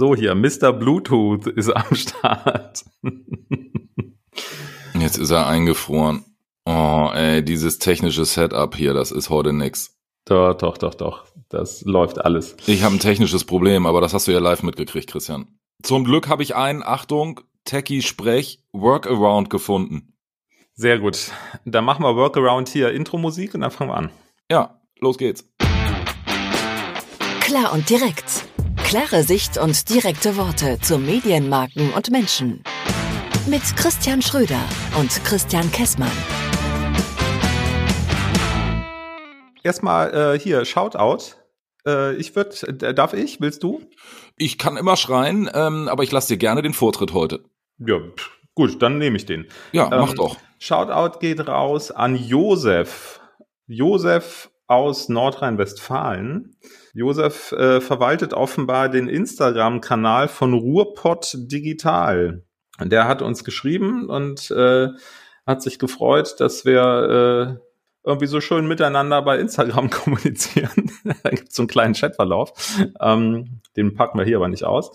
So hier, Mr. Bluetooth ist am Start. Jetzt ist er eingefroren. Oh, ey, dieses technische Setup hier, das ist heute nix. Doch, doch, doch, doch. Das läuft alles. Ich habe ein technisches Problem, aber das hast du ja live mitgekriegt, Christian. Zum Glück habe ich einen, Achtung, Techie Sprech, Workaround gefunden. Sehr gut. Dann machen wir Workaround hier Intro-Musik und dann fangen wir an. Ja, los geht's. Klar und direkt. Klare Sicht und direkte Worte zu Medienmarken und Menschen. Mit Christian Schröder und Christian Kessmann. Erstmal äh, hier, Shoutout. Äh, ich würde, darf ich? Willst du? Ich kann immer schreien, ähm, aber ich lasse dir gerne den Vortritt heute. Ja, pff, gut, dann nehme ich den. Ja, mach doch. Shoutout geht raus an Josef. Josef aus Nordrhein-Westfalen. Josef äh, verwaltet offenbar den Instagram-Kanal von Ruhrpott Digital. Der hat uns geschrieben und äh, hat sich gefreut, dass wir äh, irgendwie so schön miteinander bei Instagram kommunizieren. da gibt es so einen kleinen Chatverlauf. Ähm, den packen wir hier aber nicht aus.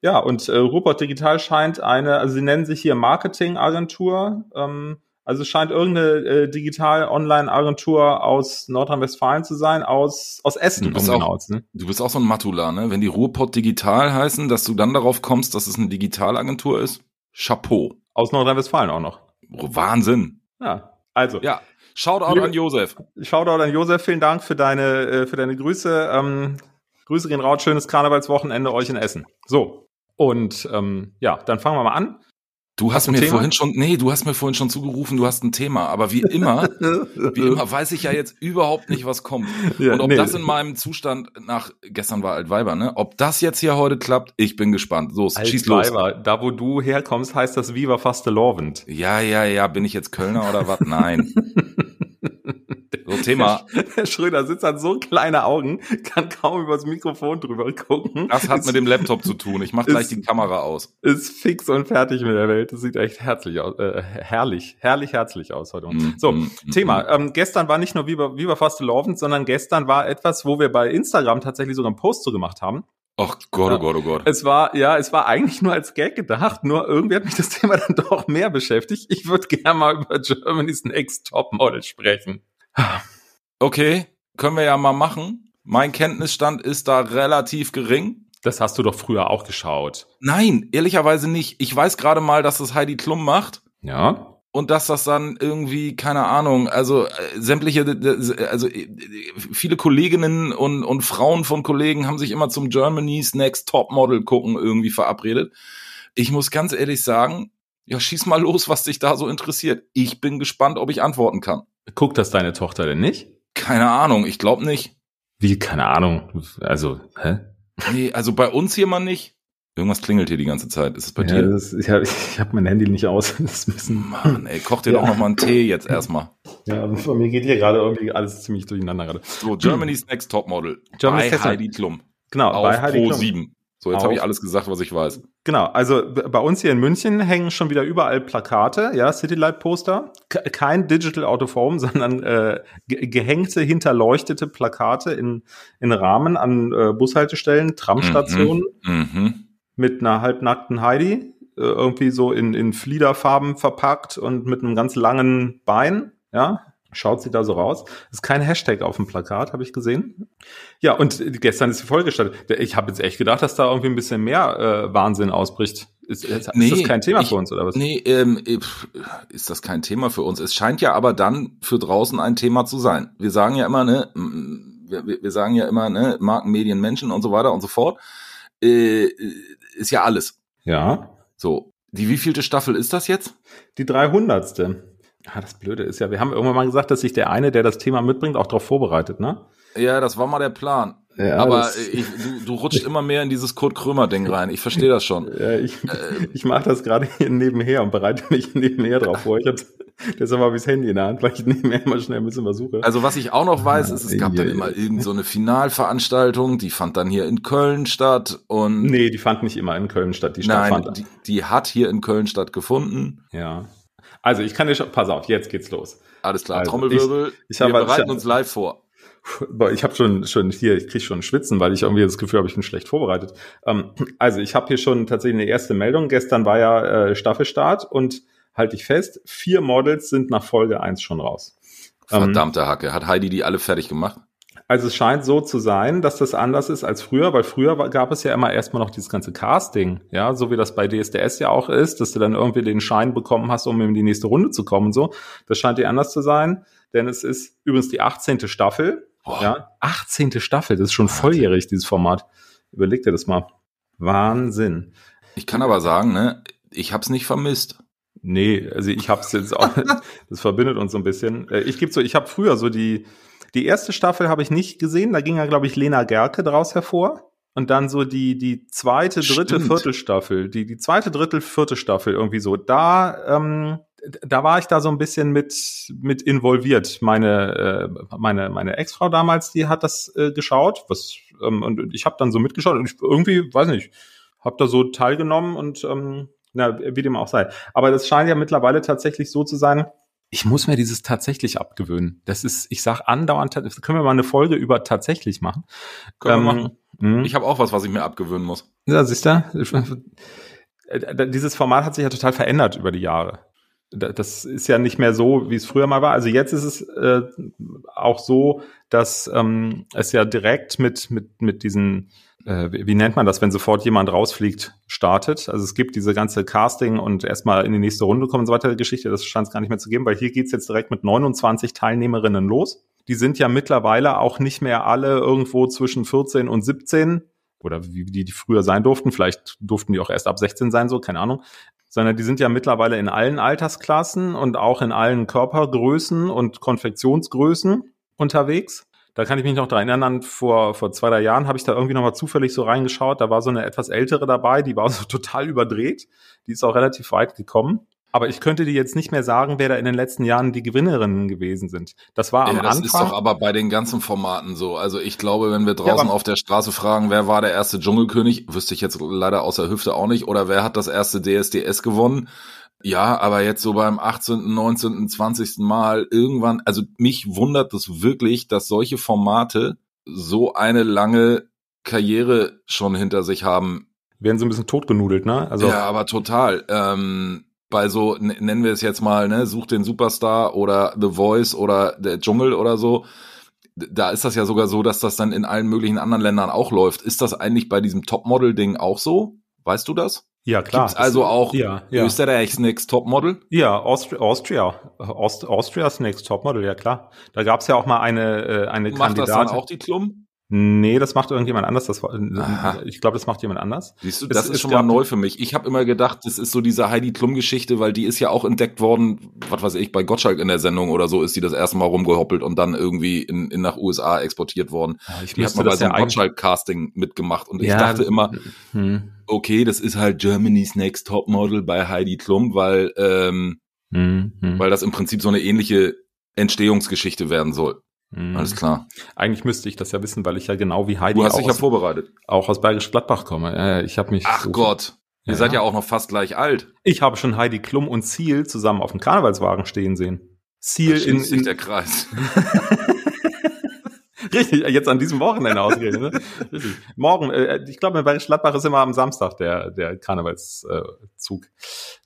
Ja, und äh, Rupert Digital scheint eine, also sie nennen sich hier Marketingagentur. Ähm, also es scheint irgendeine äh, Digital-Online-Agentur aus Nordrhein-Westfalen zu sein, aus, aus Essen. Du bist, um auch, genau zu- ne? du bist auch so ein Matula, ne? Wenn die Ruhrpott Digital heißen, dass du dann darauf kommst, dass es eine Digitalagentur ist. Chapeau. Aus Nordrhein-Westfalen auch noch. Wahnsinn. Ja, also. Ja, Shoutout Liebe- an Josef. Shoutout an Josef, vielen Dank für deine, äh, für deine Grüße. Ähm, Grüße gehen raus, schönes Karnevalswochenende euch in Essen. So, und ähm, ja, dann fangen wir mal an. Du hast ein mir Thema? vorhin schon, nee, du hast mir vorhin schon zugerufen, du hast ein Thema, aber wie immer, wie immer weiß ich ja jetzt überhaupt nicht, was kommt. Ja, Und ob nee. das in meinem Zustand nach, gestern war Altweiber, ne? Ob das jetzt hier heute klappt, ich bin gespannt. So, schieß los. Altweiber, da wo du herkommst, heißt das Viva Fastelovend. Ja, ja, ja, bin ich jetzt Kölner oder was? Nein. Thema. Herr Schröder sitzt an so kleine Augen, kann kaum übers Mikrofon drüber gucken. Das hat ist, mit dem Laptop zu tun. Ich mach gleich die Kamera aus. ist fix und fertig mit der Welt. Das sieht echt herzlich aus, äh, herrlich, herrlich herzlich aus heute. Mm, So, mm, mm, Thema. Ähm, gestern war nicht nur Viva, Viva Fastelovend, sondern gestern war etwas, wo wir bei Instagram tatsächlich sogar einen Post zu gemacht haben. Ach Gott, oh Gott, oh Gott. Es war, ja, es war eigentlich nur als Gag gedacht, nur irgendwie hat mich das Thema dann doch mehr beschäftigt. Ich würde gerne mal über Germany's Next Topmodel sprechen. Okay, können wir ja mal machen. Mein Kenntnisstand ist da relativ gering. Das hast du doch früher auch geschaut. Nein, ehrlicherweise nicht. Ich weiß gerade mal, dass das Heidi Klum macht Ja. und dass das dann irgendwie, keine Ahnung, also äh, sämtliche, also äh, viele Kolleginnen und, und Frauen von Kollegen haben sich immer zum Germany's Next Topmodel gucken irgendwie verabredet. Ich muss ganz ehrlich sagen, ja, schieß mal los, was dich da so interessiert. Ich bin gespannt, ob ich antworten kann. Guckt das deine Tochter denn nicht? Keine Ahnung, ich glaube nicht. Wie, keine Ahnung. Also, hä? Nee, also bei uns hier mal nicht. Irgendwas klingelt hier die ganze Zeit. Ist es bei Ja, dir? das, ich habe hab mein Handy nicht aus. Das müssen, Mann, ey, koch dir Ja. doch noch mal einen Tee jetzt erstmal. ja, bei mir geht hier gerade irgendwie alles ziemlich durcheinander gerade. So, Germany's Next Topmodel. Germany's bei Heidi Klum. Genau, Auf bei Heidi Pro Klum. 7. So, jetzt habe ich alles gesagt, was ich weiß. Genau, also bei uns hier in München hängen schon wieder überall Plakate, ja, Citylight-Poster. Kein Digital Out of Home, sondern äh, ge gehängte, hinterleuchtete Plakate in, in Rahmen an äh, Bushaltestellen, Tramstationen Mhm. mit einer halbnackten Heidi, äh, irgendwie so in, in Fliederfarben verpackt und mit einem ganz langen Bein, ja. Schaut sie da so raus. Ist kein Hashtag auf dem Plakat, habe ich gesehen. Ja, und gestern ist die Folge gestartet. Ich habe jetzt echt gedacht, dass da irgendwie ein bisschen mehr äh, Wahnsinn ausbricht. Ist, ist, Nee, ist das kein Thema ich- für uns, oder was? Nee, ähm, äh, ist das kein Thema für uns. Es scheint ja aber dann für draußen ein Thema zu sein. Wir sagen ja immer, ne, wir wir sagen ja immer, ne, Marken, Medien, Menschen und so weiter und so fort. Äh, ist ja alles. Ja. So. Die wievielte Staffel ist das jetzt? Die 300. Ja, das Blöde ist ja, wir haben irgendwann mal gesagt, dass sich der eine, der das Thema mitbringt, auch darauf vorbereitet, ne? Ja, das war mal der Plan. Ja, aber ich, du, du rutscht immer mehr in dieses Kurt Krömer-Ding rein. Ich verstehe das schon. Ja, ich, ich mache das gerade hier nebenher und bereite mich nebenher drauf vor. Ich hab, deshalb habe ich das Handy in der Hand, weil ich nebenher immer schnell ein bisschen was suche. Also was ich auch noch weiß, ist, es gab Ja, dann immer ja. irgend so eine Finalveranstaltung, die fand dann hier in Köln statt und nee, die fand nicht immer in Köln statt. Die nein, stattfand. die, die hat hier in Köln stattgefunden. Ja. Also ich kann dir schon, pass auf, jetzt geht's los. Alles klar, Also, Trommelwirbel. ich- ich habe- wir bereiten ich- uns live vor. Ich habe schon schon hier, ich kriege schon Schwitzen, weil ich irgendwie das Gefühl habe, ich bin schlecht vorbereitet. Ähm, also ich habe hier schon tatsächlich eine erste Meldung. Gestern war ja äh, Staffelstart und halte ich fest, vier Models sind nach Folge eins schon raus. Ähm, Verdammte Hacke. Hat Heidi die alle fertig gemacht? Also es scheint so zu sein, dass das anders ist als früher, weil früher gab es ja immer erstmal noch dieses ganze Casting, ja, so wie das bei DSDS ja auch ist, dass du dann irgendwie den Schein bekommen hast, um in die nächste Runde zu kommen und so. Das scheint dir anders zu sein, denn es ist übrigens die 18. Staffel. Boah. Ja, 18. Staffel, das ist schon volljährig, dieses Format. Überleg dir das mal. Wahnsinn. Ich kann aber sagen, ne, ich hab's nicht vermisst. Nee, also ich hab's jetzt auch, das verbindet uns so ein bisschen. Äh, ich gebe so, ich habe früher so die, die erste Staffel habe ich nicht gesehen, da ging ja, glaube ich, Lena Gerke daraus hervor. Und dann so die, die zweite, dritte, Stimmt. vierte Staffel, die, die zweite, dritte, vierte Staffel irgendwie so, da, ähm, da war ich da so ein bisschen mit, mit involviert. Meine, äh, meine, meine Ex-Frau damals, die hat das äh, geschaut, was, ähm, und ich habe dann so mitgeschaut und ich irgendwie, weiß nicht, habe da so teilgenommen und ähm, na, wie dem auch sei. Aber das scheint ja mittlerweile tatsächlich so zu sein, ich muss mir dieses tatsächlich abgewöhnen. Das ist, ich sag andauernd, können wir mal eine Folge über tatsächlich machen? Können ähm, wir machen. Mh. Ich habe auch was, was ich mir abgewöhnen muss. Ja, siehst du? Dieses Format hat sich ja total verändert über die Jahre. Das ist ja nicht mehr so, wie es früher mal war. Also jetzt ist es äh, auch so, dass ähm, es ja direkt mit, mit, mit diesen äh, wie nennt man das, wenn sofort jemand rausfliegt, startet. Also es gibt diese ganze Casting und erstmal in die nächste Runde kommen und so weiter Geschichte, das scheint es gar nicht mehr zu geben, weil hier geht's jetzt direkt mit 29 Teilnehmerinnen los. Die sind ja mittlerweile auch nicht mehr alle irgendwo zwischen 14 und 17 oder wie die, die früher sein durften. Vielleicht durften die auch erst ab 16 sein, so, keine Ahnung. Sondern die sind ja mittlerweile in allen Altersklassen und auch in allen Körpergrößen und Konfektionsgrößen unterwegs. Da kann ich mich noch daran erinnern, vor, vor zwei, drei Jahren habe ich da irgendwie nochmal zufällig so reingeschaut. Da war so eine etwas ältere dabei, die war so total überdreht. Die ist auch relativ weit gekommen. Aber ich könnte dir jetzt nicht mehr sagen, wer da in den letzten Jahren die Gewinnerinnen gewesen sind. Das war am ja, das Anfang. Das ist doch aber bei den ganzen Formaten so. Also ich glaube, wenn wir draußen ja, auf der Straße fragen, wer war der erste Dschungelkönig, wüsste ich jetzt leider aus der Hüfte auch nicht. Oder wer hat das erste DSDS gewonnen? Ja, aber jetzt so beim 18., 19., 20. Mal irgendwann, also mich wundert es wirklich, dass solche Formate so eine lange Karriere schon hinter sich haben. Werden so ein bisschen totgenudelt, ne? Also ja, aber total. Ähm, bei so, nennen wir es jetzt mal, ne, Such den Superstar oder The Voice oder der Dschungel oder so, da ist das ja sogar so, dass das dann in allen möglichen anderen Ländern auch läuft. Ist das eigentlich bei diesem Topmodel-Ding auch so? Weißt du das? Ja, klar. Gibt's also auch ja, ja. Österreichs Next Topmodel? Ja, Austria, Austria, Aust, Austrias Next Topmodel, ja klar. Da gab's ja auch mal eine, äh, eine Macht Kandidatin. Macht das dann auch die Klum? Nee, das macht irgendjemand anders. Das war, ich glaube, das macht jemand anders. Siehst du, das es, ist schon mal neu für mich. Ich habe immer gedacht, das ist so diese Heidi Klum-Geschichte, weil die ist ja auch entdeckt worden, was weiß ich, bei Gottschalk in der Sendung oder so ist die das erste Mal rumgehoppelt und dann irgendwie in, in nach USA exportiert worden. Ich die hat mal bei so einem ja Gottschalk-Casting mitgemacht und ja, ich dachte immer, hm. okay, das ist halt Germany's Next Top Model bei Heidi Klum, weil ähm, hm, hm. weil das im Prinzip so eine ähnliche Entstehungsgeschichte werden soll. Mhm. Alles klar. Eigentlich müsste ich das ja wissen, weil ich ja genau wie Heidi du hast dich ja vorbereitet. auch aus Bergisch Gladbach komme. Ich habe mich. Ach so Gott. Ihr ja. seid ja auch noch fast gleich alt. Ich habe schon Heidi Klum und Ziel zusammen auf dem Karnevalswagen stehen sehen. Ziel in, in der Kreis. Richtig, jetzt an diesem Wochenende ausgerechnet. Ne? Richtig. Morgen, äh, ich glaube, bei Gladbach ist immer am Samstag der, der Karnevalszug,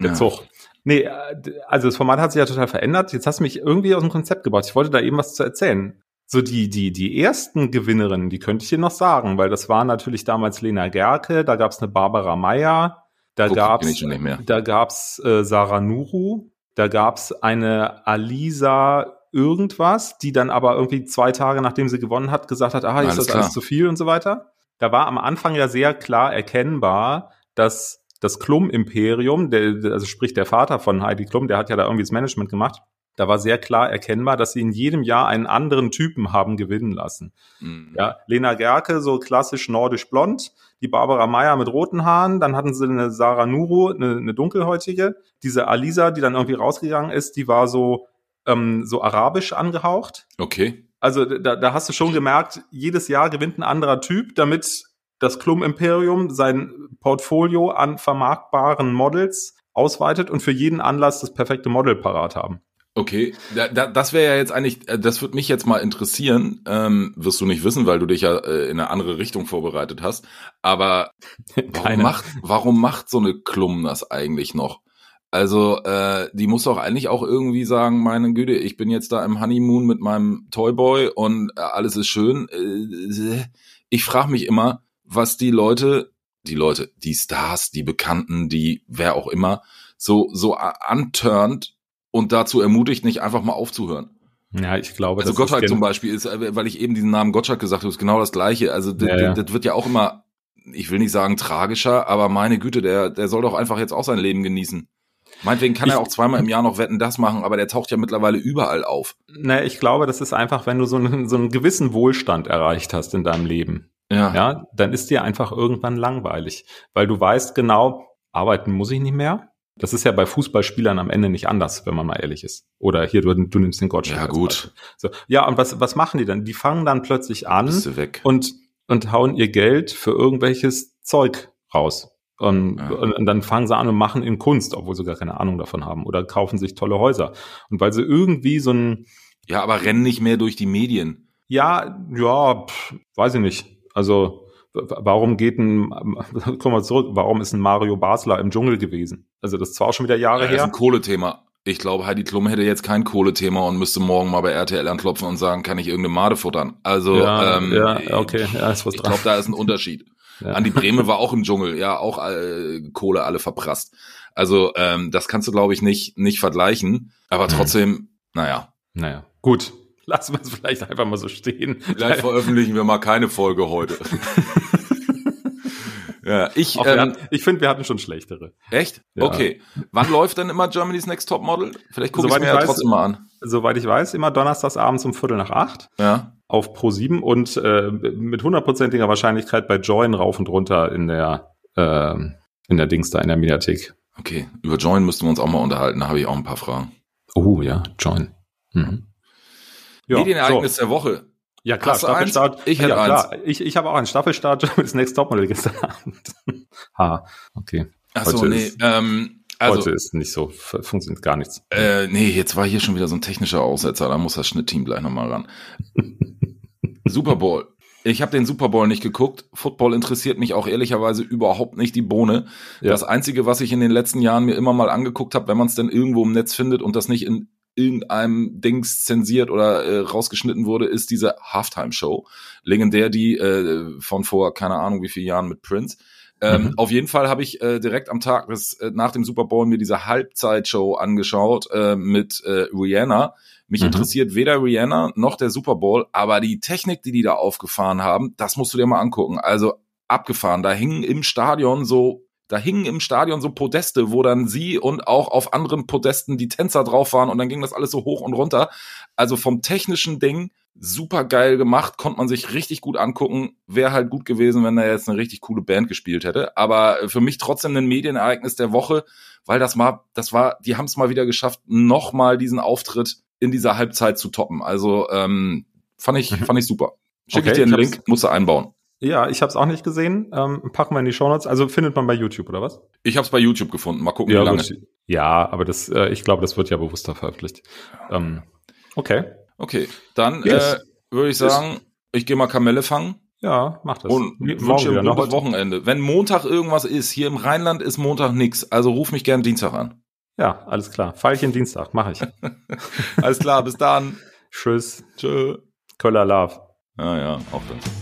der ja. Zug. Nee, äh, also das Format hat sich ja total verändert. Jetzt hast du mich irgendwie aus dem Konzept gebracht. Ich wollte da eben was zu erzählen. So die, die, die ersten Gewinnerinnen, die könnte ich dir noch sagen, weil das war natürlich damals Lena Gerke, da gab's eine Barbara Meyer, da gab's, da gab's äh, Sarah Nuru, da gab's eine Alisa irgendwas, die dann aber irgendwie zwei Tage nachdem sie gewonnen hat, gesagt hat, ah, ist das klar. alles zu viel und so weiter. Da war am Anfang ja sehr klar erkennbar, dass das Klum-Imperium, also sprich der Vater von Heidi Klum, der hat ja da irgendwie das Management gemacht, da war sehr klar erkennbar, dass sie in jedem Jahr einen anderen Typen haben gewinnen lassen. Mhm. Ja, Lena Gerke, so klassisch nordisch blond, die Barbara Meyer mit roten Haaren, dann hatten sie eine Sarah Nuru, eine, eine dunkelhäutige, diese Alisa, die dann irgendwie rausgegangen ist, die war so, ähm, so arabisch angehaucht. Okay. Also da, da hast du schon gemerkt, jedes Jahr gewinnt ein anderer Typ, damit das Klum Imperium sein Portfolio an vermarktbaren Models ausweitet und für jeden Anlass das perfekte Model parat haben. Okay, da, da, das wäre ja jetzt eigentlich, äh, das würde mich jetzt mal interessieren. Ähm, wirst du nicht wissen, weil du dich ja äh, in eine andere Richtung vorbereitet hast. Aber warum macht, warum macht so eine Klum das eigentlich noch? Also, äh, die muss doch eigentlich auch irgendwie sagen, meine Güte, ich bin jetzt da im Honeymoon mit meinem Toyboy und äh, alles ist schön. Äh, ich frage mich immer, was die Leute, die Leute, die Stars, die Bekannten, die wer auch immer, so, so anturnt und dazu ermutigt, nicht einfach mal aufzuhören. Ja, ich glaube. Also Gottschalk zum Beispiel ist, äh, weil ich eben diesen Namen Gottschalk gesagt habe, ist genau das Gleiche. Also das, ja, ja. das wird ja auch immer, ich will nicht sagen tragischer, aber meine Güte, der, der soll doch einfach jetzt auch sein Leben genießen. Meinetwegen kann ich, er auch zweimal im Jahr noch Wetten das machen, aber der taucht ja mittlerweile überall auf. Naja, ich glaube, das ist einfach, wenn du so einen, so einen gewissen Wohlstand erreicht hast in deinem Leben. Ja. ja, dann ist dir einfach irgendwann langweilig, weil du weißt genau, arbeiten muss ich nicht mehr. Das ist ja bei Fußballspielern am Ende nicht anders, wenn man mal ehrlich ist. Oder hier, du, du nimmst den Gottschalk. Ja, gut. So, ja, und was, was machen die dann? Die fangen dann plötzlich an und, und hauen ihr Geld für irgendwelches Zeug raus. Und, ja. und, und, dann fangen sie an und machen in Kunst, obwohl sie gar keine Ahnung davon haben. Oder kaufen sich tolle Häuser. Und weil sie irgendwie so ein... Ja, aber rennen nicht mehr durch die Medien. Ja, ja, pff, weiß ich nicht. Also warum geht ein, kommen wir zurück, warum ist ein Mario Basler im Dschungel gewesen? Also das ist zwar auch schon wieder Jahre ja, her. Das ist ein Kohlethema. Ich glaube, Heidi Klum hätte jetzt kein Kohlethema und müsste morgen mal bei RTL anklopfen und sagen, kann ich irgendeine Made futtern? Also, ja, ähm, ja okay, ja, ist was ich glaube, da ist ein Unterschied. Ja. Andi Breme war auch im Dschungel, ja, auch äh, Kohle alle verprasst. Also, ähm, das kannst du, glaube ich, nicht, nicht vergleichen. Aber mhm. trotzdem, naja. Naja, gut. Lassen wir es vielleicht einfach mal so stehen. Vielleicht veröffentlichen wir mal keine Folge heute. ja, ich, ähm, ich finde, wir hatten schon schlechtere. Echt? Ja. Okay. Wann läuft denn immer Germany's Next Top Model? Vielleicht gucke ich mir ja trotzdem mal an. Soweit ich weiß, immer donnerstags abends um Viertel nach acht. Ja. Auf Pro 7 und äh, mit hundertprozentiger Wahrscheinlichkeit bei Join rauf und runter in der äh, in der Dings da in der Mediathek. Okay, über Join müssten wir uns auch mal unterhalten, da habe ich auch ein paar Fragen. Oh ja, Join. Mhm. Ja, Medienereignis so. der Woche. Ja klar, Hast Staffelstart. Ich hätte ja, klar. Ich, ich habe auch einen Staffelstart mit Next Topmodel gestern Abend. ha, okay. Achso, nee. Ist, ähm, also, heute ist nicht so, funktioniert gar nichts. Äh, nee, jetzt war hier schon wieder so ein technischer Aussetzer, da muss das Schnittteam gleich nochmal ran. Super Bowl. Ich habe den Super Bowl nicht geguckt. Football interessiert mich auch ehrlicherweise überhaupt nicht die Bohne. Ja. Das Einzige, was ich in den letzten Jahren mir immer mal angeguckt habe, wenn man es denn irgendwo im Netz findet und das nicht in irgendeinem Dings zensiert oder äh, rausgeschnitten wurde, ist diese Halftime-Show. Legendär, die äh, von vor, keine Ahnung wie vielen Jahren mit Prince. Ähm, mhm. Auf jeden Fall habe ich äh, direkt am Tag des, äh, nach dem Super Bowl mir diese Halbzeitshow angeschaut äh, mit äh, Rihanna. Mich mhm. interessiert weder Rihanna noch der Super Bowl, aber die Technik, die die da aufgefahren haben, das musst du dir mal angucken. Also abgefahren. Da hingen im Stadion so da hingen im Stadion so Podeste, wo dann sie und auch auf anderen Podesten die Tänzer drauf waren und dann ging das alles so hoch und runter. Also vom technischen Ding super geil gemacht, konnte man sich richtig gut angucken. Wäre halt gut gewesen, wenn da jetzt eine richtig coole Band gespielt hätte. Aber für mich trotzdem ein Medienereignis der Woche, weil das mal, das war, die haben es mal wieder geschafft, nochmal diesen Auftritt in dieser Halbzeit zu toppen. Also ähm, fand ich, mhm. fand ich super. Schicke okay, ich dir einen Link, musst du einbauen. Ja, ich habe es auch nicht gesehen. Ähm, packen wir in die Show Notes. Also findet man bei YouTube oder was? Ich habe es bei YouTube gefunden. Mal gucken, ja, wie lange. Gut. Ja, aber das, äh, ich glaube, das wird ja bewusster veröffentlicht. Ähm, okay. Okay, dann yes. äh, würde ich sagen, yes. ich gehe mal Kamelle fangen. Ja, mach das. Und wünsche ein gutes Wochenende. Wenn Montag irgendwas ist, hier im Rheinland ist Montag nix. Also ruf mich gern Dienstag an. Ja, alles klar. Pfeilchen Dienstag, mache ich. alles klar, bis dann. Tschüss. Tschö. Köller Love. Ja, ja, auch das.